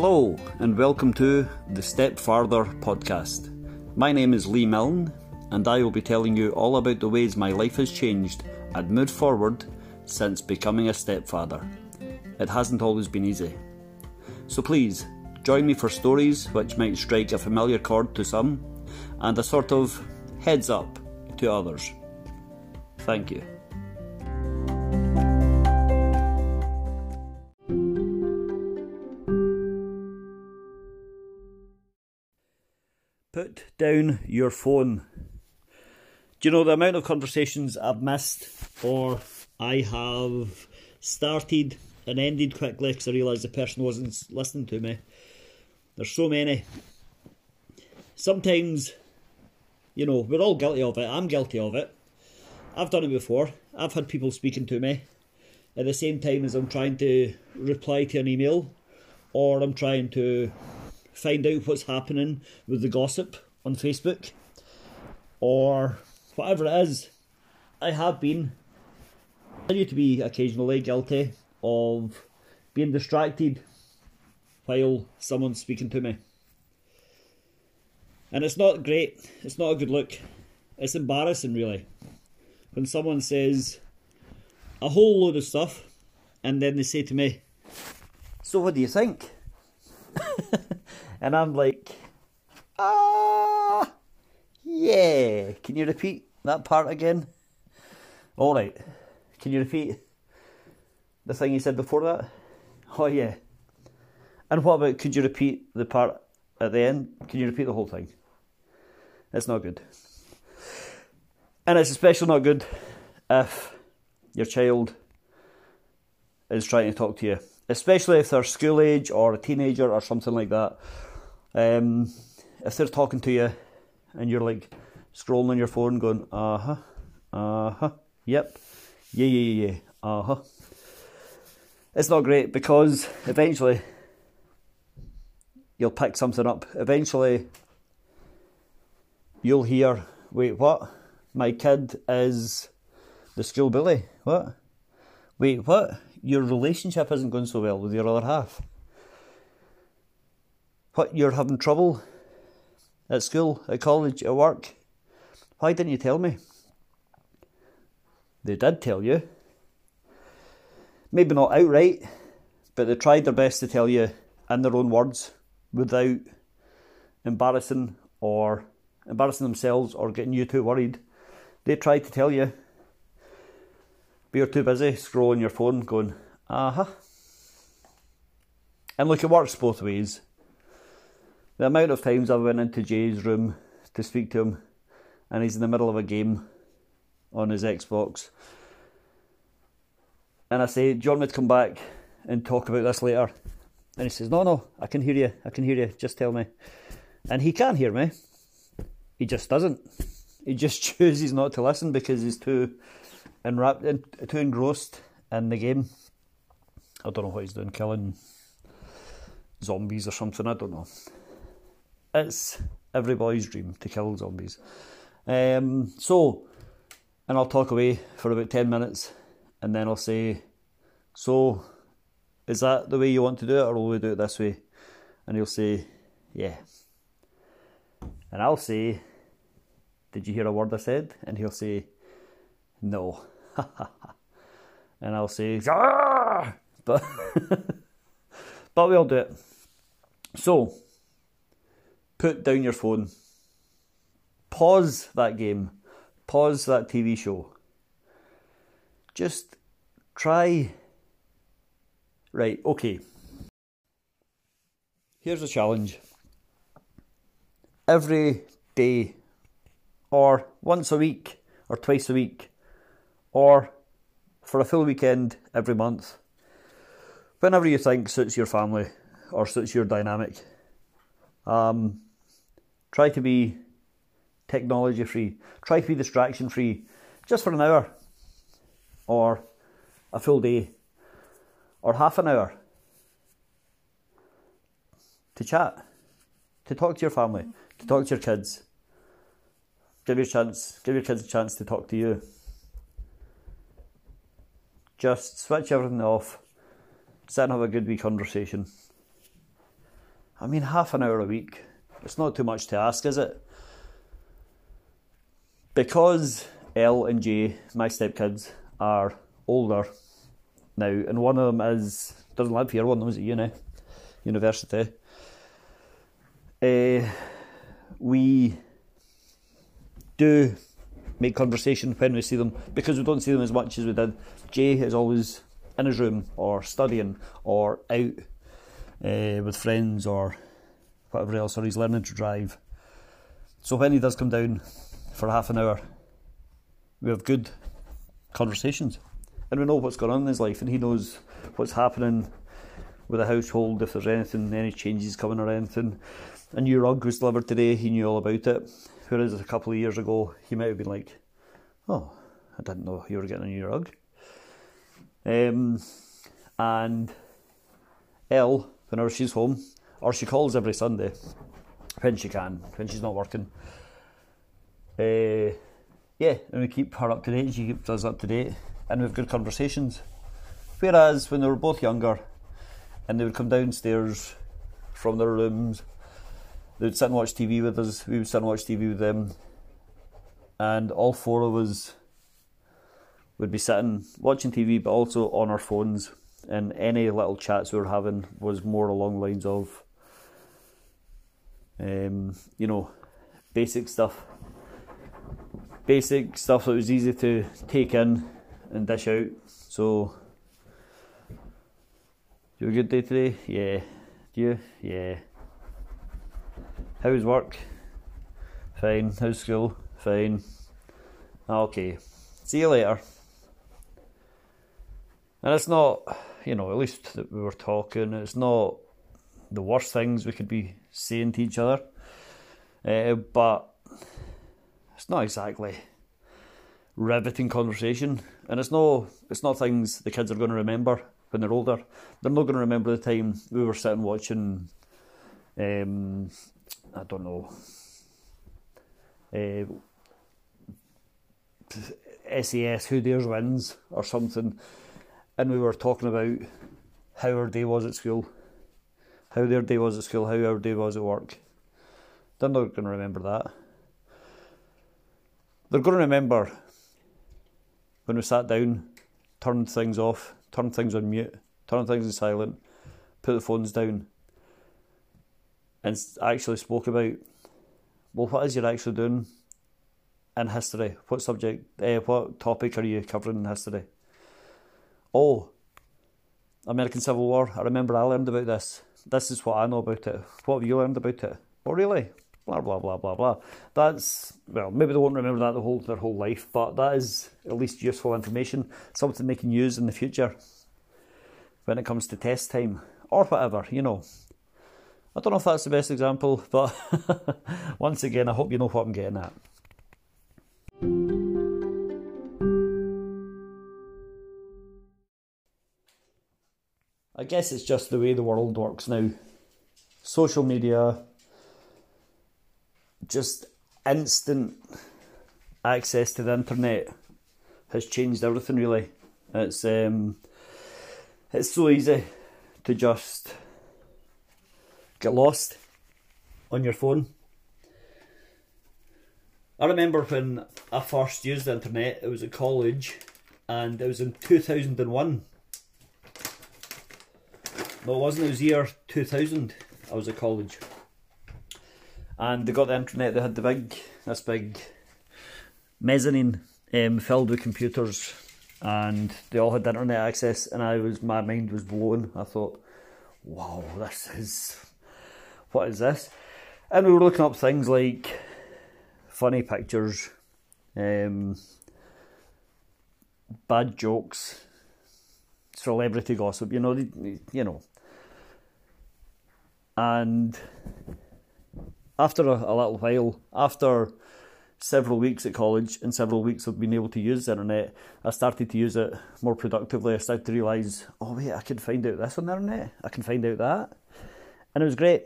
Hello, and welcome to the Step Farther podcast. My name is Leigh Milne, and I will be telling you all about the ways my life has changed and moved forward since becoming a stepfather. It hasn't always been easy. So please, join me for stories which might strike a familiar chord to some and a sort of heads up to others. Thank you. Put down your phone. Do you know the amount of conversations I've missed or I have started and ended quickly because I realised the person wasn't listening to me? There's so many. Sometimes, you know, we're all guilty of it. I'm guilty of it. I've done it before. I've had people speaking to me at the same time as I'm trying to reply to an email or I'm trying to find out what's happening with the gossip on Facebook or whatever it is. I have been, continue to be occasionally guilty of being distracted while someone's speaking to me. And it's not great, it's not a good look. It's embarrassing, really. When someone says a whole load of stuff and then they say to me, So, what do you think? And I'm like, ah, yeah. Can you repeat that part again? All right. Can you repeat the thing you said before that? Oh, yeah. And what about, could you repeat the part at the end? Can you repeat the whole thing? It's not good. And it's especially not good if your child is trying to talk to you, especially if they're school age or a teenager or something like that, um, if they're talking to you and you're like scrolling on your phone going, uh huh, uh huh, yep, yeah, yeah, yeah, uh huh. It's not great because eventually you'll pick something up. Eventually you'll hear, wait, what? My kid is the school bully. What? Wait, what? Your relationship isn't going so well with your other half what you're having trouble at school, at college, at work. Why didn't you tell me? They did tell you. Maybe not outright, but they tried their best to tell you in their own words without embarrassing or embarrassing themselves or getting you too worried. They tried to tell you, but you're too busy scrolling your phone going, uh huh. And look, it works both ways the amount of times I went into Jay's room to speak to him, and he's in the middle of a game on his Xbox, and I say, "Do you want me to come back and talk about this later?" And he says, "No, no, I can hear you. I can hear you. Just tell me." And he can't hear me. He just doesn't. He just chooses not to listen because he's too enwrapped, too engrossed in the game. I don't know what he's doing, killing zombies or something. I don't know it's every boy's dream to kill zombies. Um, so, and I'll talk away for about 10 minutes and then I'll say, So, is that the way you want to do it or will we do it this way? And he'll say, Yeah. And I'll say, Did you hear a word I said? And he'll say, No. and I'll say! But, but we'll do it. So, put down your phone. Pause that game. Pause that TV show. Just try. Right, okay. Here's a challenge. Every day, or once a week, or twice a week, or for a full weekend every month, whenever you think suits your family or suits your dynamic. Um, Try to be technology free. Try to be distraction free just for an hour or a full day or half an hour to chat, to talk to your family, to talk to your kids. Give your chance, give your kids a chance to talk to you. Just switch everything off, sit and have a good wee conversation. I mean, half an hour a week. It's not too much to ask, is it? Because L and J, my stepkids, are older now, and one of them is doesn't live here. One of them is at uni, university. Uh, we do make conversation when we see them because we don't see them as much as we did. Jay is always in his room or studying or out uh, with friends or whatever else, or he's learning to drive. So when he does come down for half an hour, we have good conversations and we know what's going on in his life and he knows what's happening with the household, if there's anything, any changes coming or anything. A new rug was delivered today, he knew all about it. Whereas a couple of years ago, he might have been like, oh, I didn't know you were getting a new rug. Um, and Elle, whenever she's home, or she calls every Sunday, when she can, when she's not working. Uh, yeah, and we keep her up to date, she keeps us up to date, and we have good conversations. Whereas when they were both younger, and they would come downstairs from their rooms They'd sit and watch TV with us. We would sit and watch TV with them, and all four of us would be sitting watching TV, but also on our phones. And any little chats we were having was more along lines of, um, you know, basic stuff. Basic stuff that was easy to take in and dish out. So, you a good day today? Yeah. Do you? Yeah. How's work? Fine. How's school? Fine. Okay. See you later. And it's not, you know, at least that we were talking, it's not the worst things we could be saying to each other. Uh, but it's not exactly riveting conversation. And it's no it's not things the kids are going to remember when they're older. They're not going to remember the time we were sitting watching um, I don't know. Uh, SAS Who Dares Wins or something, and we were talking about how our day was at school, how their day was at school, how our day was at work. They're not going to remember that. They're going to remember when we sat down, turned things off, turned things on mute, turned things in silent, put the phones down, and actually spoke about, well, what is you're actually doing in history? What subject, uh, what topic are you covering in history? Oh, American Civil War. I remember I learned about this. This is what I know about it. What have you learned about it? Oh, really? Blah blah blah blah blah. That's well, maybe they won't remember that the whole their whole life, but that is at least useful information, something they can use in the future when it comes to test time or whatever. You know, I don't know if that's the best example, but once again, I hope you know what I'm getting at. I guess it's just the way the world works now. Social media, just instant access to the internet has changed everything really. It's um, it's so easy to just get lost on your phone. I remember when I first used the internet, it was at college and it was in 2001. No, it wasn't, it was year 2000. I was at college. And they got the internet, they had the big, this big mezzanine um, filled with computers and they all had internet access and I was, my mind was blown. I thought, wow, this is what is this? And we were looking up things like funny pictures, um, bad jokes, celebrity gossip. You know, you know. And after a, a little while, after several weeks at college and several weeks of being able to use the internet, I started to use it more productively. I started to realise, oh wait, I can find out this on the internet. I can find out that, and it was great.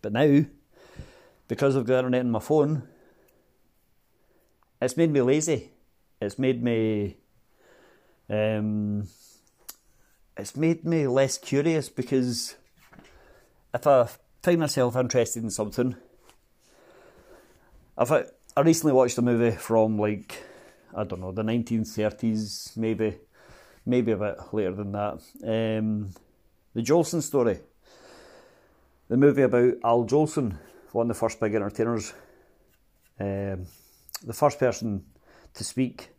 But now, because I've got the internet on my phone, it's made me lazy. It's made me um, it's made me less curious because if I find myself interested in something, if I, I recently watched a movie from like I don't know the 1930s, maybe maybe a bit later than that. Um, the Jolson story, the movie about Al Jolson, one of the first big entertainers, um, the first person to speak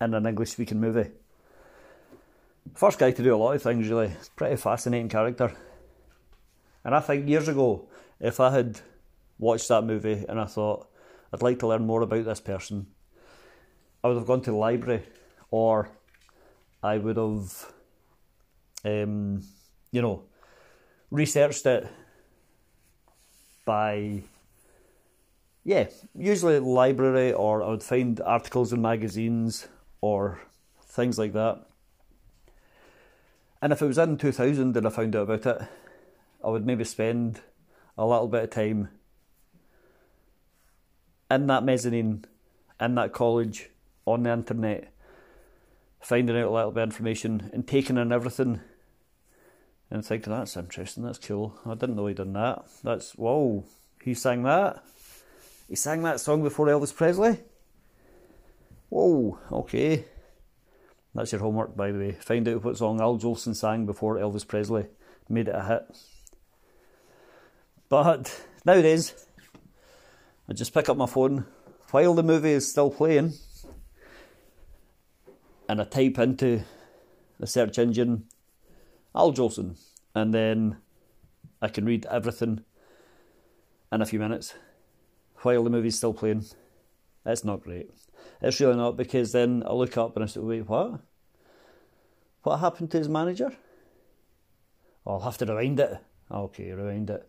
in an English speaking movie. First guy to do a lot of things, really. Pretty fascinating character. And I think years ago, if I had watched that movie and I thought, I'd like to learn more about this person, I would have gone to the library or I would have, um, you know, researched it by, yeah, usually library or I would find articles in magazines or things like that. And if it was in 2000 and I found out about it, I would maybe spend a little bit of time in that mezzanine, in that college, on the internet, finding out a little bit of information and taking in everything and thinking, that's interesting, that's cool. I didn't know he'd done that. That's, whoa, he sang that? He sang that song before Elvis Presley? Whoa, okay. That's your homework, by the way. Find out what song Al Jolson sang before Elvis Presley made it a hit. But nowadays, I just pick up my phone while the movie is still playing and I type into the search engine Al Jolson, and then I can read everything in a few minutes while the movie's still playing. It's not great. It's really not because then I look up and I say, wait, what? What happened to his manager? Oh, I'll have to rewind it. Okay, rewind it.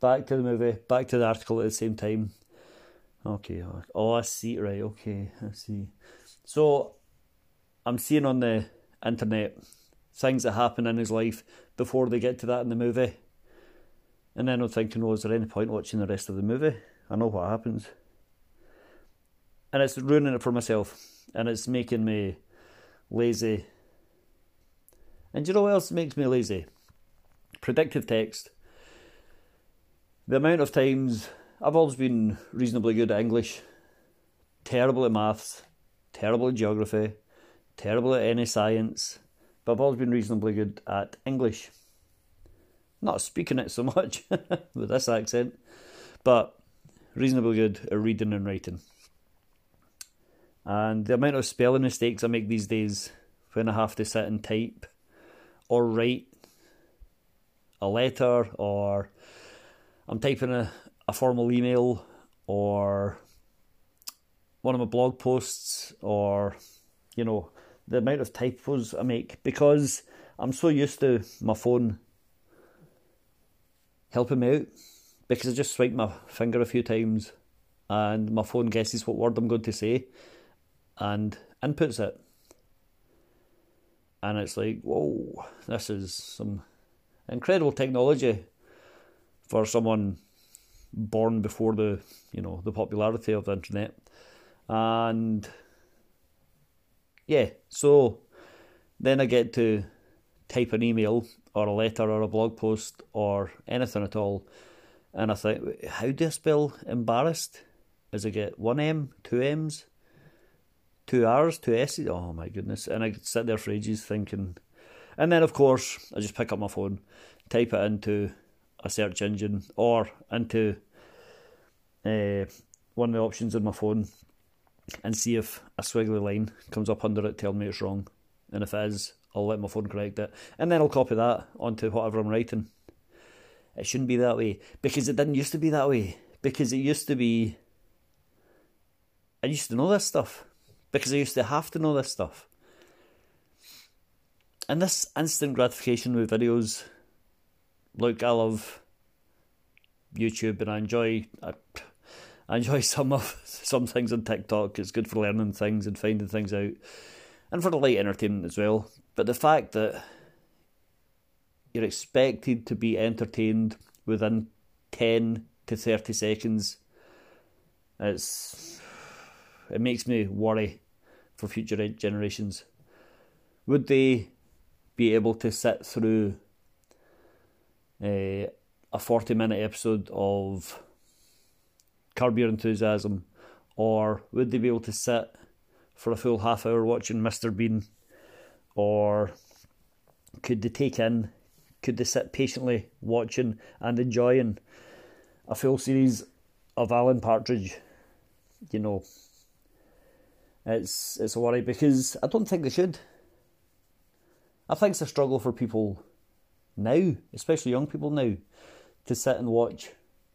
Back to the movie, back to the article at the same time. Okay, oh, oh, I see, right, okay, I see. So I'm seeing on the internet things that happen in his life before they get to that in the movie. And then I'm thinking, oh, is there any point watching the rest of the movie? I know what happens. And it's ruining it for myself. And it's making me lazy. And you know what else makes me lazy? Predictive text. The amount of times I've always been reasonably good at English, terrible at maths, terrible at geography, terrible at any science, but I've always been reasonably good at English. Not speaking it so much with this accent, but reasonably good at reading and writing. And the amount of spelling mistakes I make these days when I have to sit and type or write a letter or I'm typing a, a formal email or one of my blog posts or, you know, the amount of typos I make because I'm so used to my phone helping me out because I just swipe my finger a few times and my phone guesses what word I'm going to say and inputs it. And it's like, whoa, this is some incredible technology for someone born before the you know the popularity of the internet. And yeah, so then I get to type an email or a letter or a blog post or anything at all, and I think, how do I spell embarrassed? Is it get one M, two M's, two R's, two S's? Oh my goodness! And I sit there for ages thinking, and then of course I just pick up my phone, type it into a search engine or into uh, one of the options on my phone and see if a squiggly line comes up under it telling me it's wrong. And if it is, I'll let my phone correct it. And then I'll copy that onto whatever I'm writing. It shouldn't be that way. Because it didn't used to be that way. Because it used to be. I used to know this stuff. Because I used to have to know this stuff. And this instant gratification with videos. Look, I love YouTube and I enjoy. I, I enjoy some of some things on TikTok. It's good for learning things and finding things out, and for the light entertainment as well. But the fact that you're expected to be entertained within ten to thirty seconds, it's it makes me worry for future generations. Would they be able to sit through uh, a 40 minute episode of Curb Your Enthusiasm, or would they be able to sit for a full half hour watching Mr. Bean, or could they take in, could they sit patiently watching and enjoying a full series of Alan Partridge? You know, it's it's a worry because I don't think they should. I think it's a struggle for people now, especially young people now, to sit and watch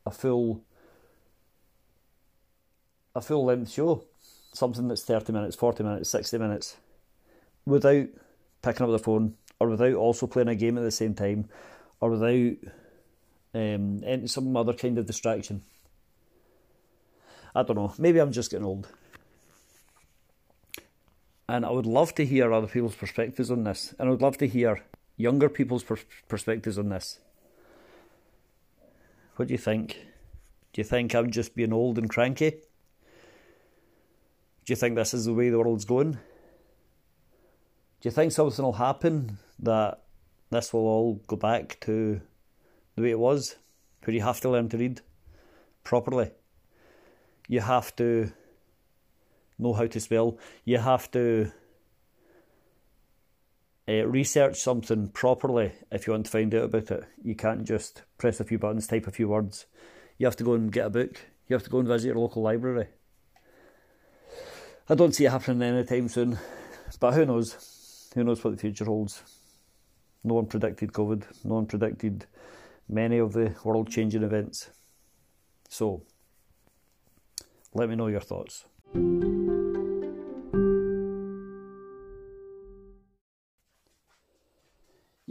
a full a full length show, something that's thirty minutes, forty minutes, sixty minutes, without picking up the phone or without also playing a game at the same time, or without um, some other kind of distraction. I don't know. Maybe I'm just getting old. And I would love to hear other people's perspectives on this. And I would love to hear younger people's per- perspectives on this. What do you think? Do you think I'm just being old and cranky? Do you think this is the way the world's going? Do you think something will happen that this will all go back to the way it was, where you have to learn to read properly? You have to know how to spell. You have to uh, research something properly if you want to find out about it. You can't just press a few buttons, type a few words. You have to go and get a book. You have to go and visit your local library. I don't see it happening anytime soon, but who knows? Who knows what the future holds? No one predicted COVID. No one predicted many of the world changing events. So, let me know your thoughts.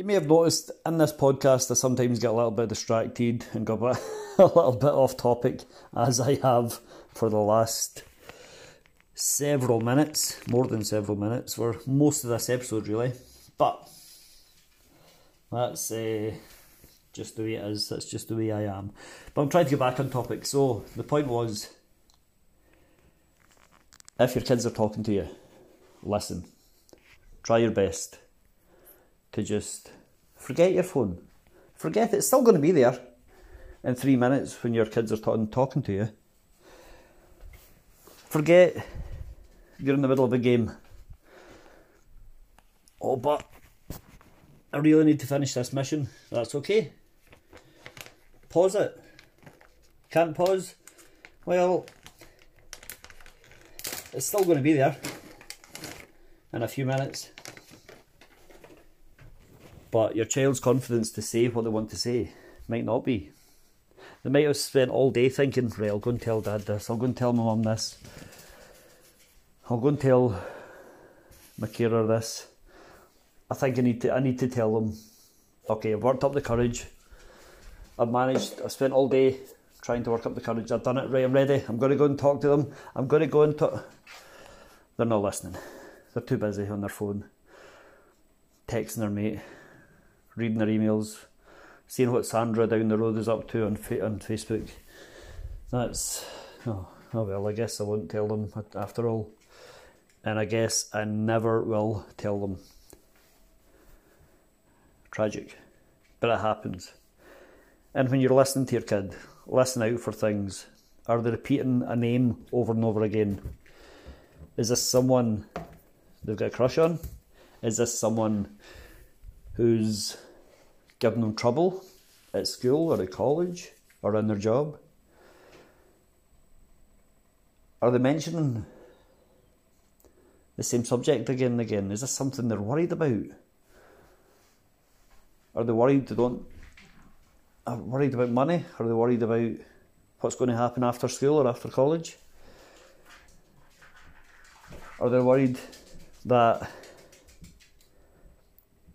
You may have noticed in this podcast I sometimes get a little bit distracted and go a, little bit off topic, as I have for the last several minutes, more than several minutes, for most of this episode, really. But that's uh, just the way it is, that's just the way I am. But I'm trying to get back on topic. So, the point was if your kids are talking to you, listen. Try your best to just forget your phone. Forget it. It's still going to be there in three minutes when your kids are talking, talking to you. Forget you're in the middle of a game. Oh, but I really need to finish this mission. That's okay. Pause it. Can't pause? Well, it's still going to be there in a few minutes. But your child's confidence to say what they want to say might not be. They might have spent all day thinking, right, I'll go and tell dad this, I'll go and tell my mum this, I'll go and tell my carer this. I think I need to I need to tell them, okay, I've worked up the courage. I've managed I've spent all day trying to work up the courage. I've done it right, I'm ready. I'm gonna go and talk to them. I'm gonna go and talk they're not listening. They're too busy on their phone, texting their mate, reading their emails, seeing what Sandra down the road is up to on fa- on Facebook. That's oh, oh well. I guess I won't tell them after all, and I guess I never will tell them. Tragic, but it happens. And when you're listening to your kid, listen out for things. Are they repeating a name over and over again? Is this someone they've got a crush on? Is this someone who's giving them trouble at school or at college or in their job? Are they mentioning the same subject again and again? Is this something they're worried about? Are they worried they don't are worried about money? Are they worried about what's going to happen after school or after college? Are they worried that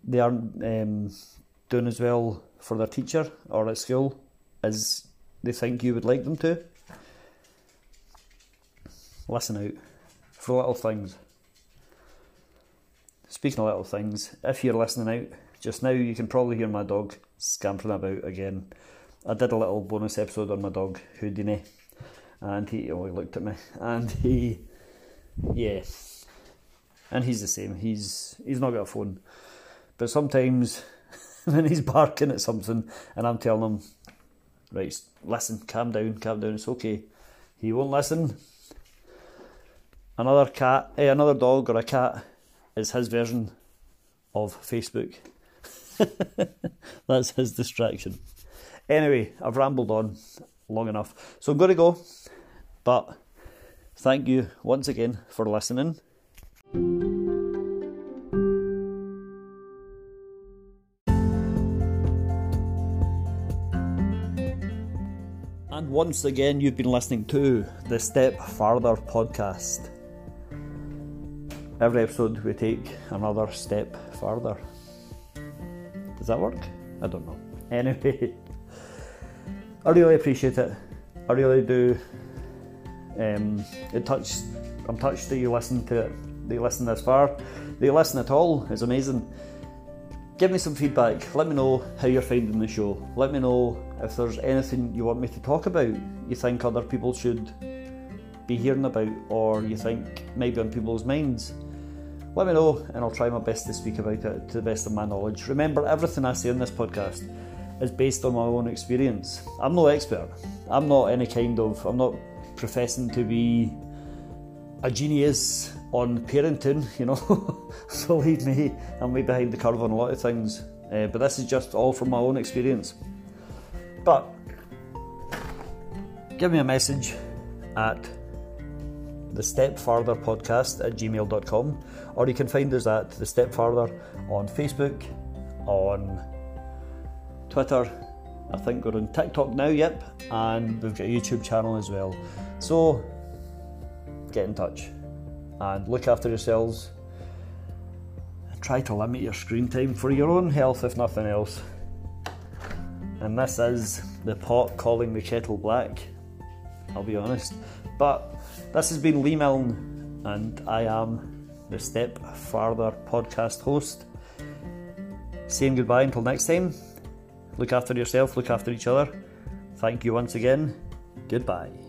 they aren't um, doing as well for their teacher or at school as they think you would like them to? Listen out for little things. Speaking of little things, if you're listening out just now, you can probably hear my dog scampering about again. I did a little bonus episode on my dog Houdini, and he oh he looked at me and he yeah, and he's the same. He's he's not got a phone, but sometimes when he's barking at something, and I'm telling him, right, listen, calm down, calm down, it's okay. He won't listen. Another cat, eh, another dog or a cat is his version of Facebook. That's his distraction. Anyway, I've rambled on long enough. So I'm going to go. But thank you once again for listening. Once again, you've been listening to the Step Farther podcast. Every episode, we take another step farther. Does that work? I don't know. Anyway, I really appreciate it. I really do. Um, it touched. I'm touched that you listen to it. You listen this far. You listen at all is amazing. Give me some feedback. Let me know how you're finding the show. Let me know if there's anything you want me to talk about. You think other people should be hearing about, or you think maybe on people's minds let me know and I'll try my best to speak about it to the best of my knowledge. Remember, everything I say in this podcast is based on my own experience. I'm no expert. I'm not any kind of, I'm not professing to be a genius on parenting, you know. so leave me, I'm way behind the curve on a lot of things. Uh, but this is just all from my own experience. But give me a message at the Step Farther podcast at gmail.com, or you can find us at the Step Farther on Facebook, on Twitter. I think we're on TikTok now, yep, and we've got a YouTube channel as well. So get in touch and look after yourselves. And try to limit your screen time for your own health, if nothing else. And this is the pot calling the kettle black. I'll be honest. But this has been Leigh Milne, and I am the Step Farther podcast host. Saying goodbye until next time. Look after yourself, look after each other. Thank you once again. Goodbye.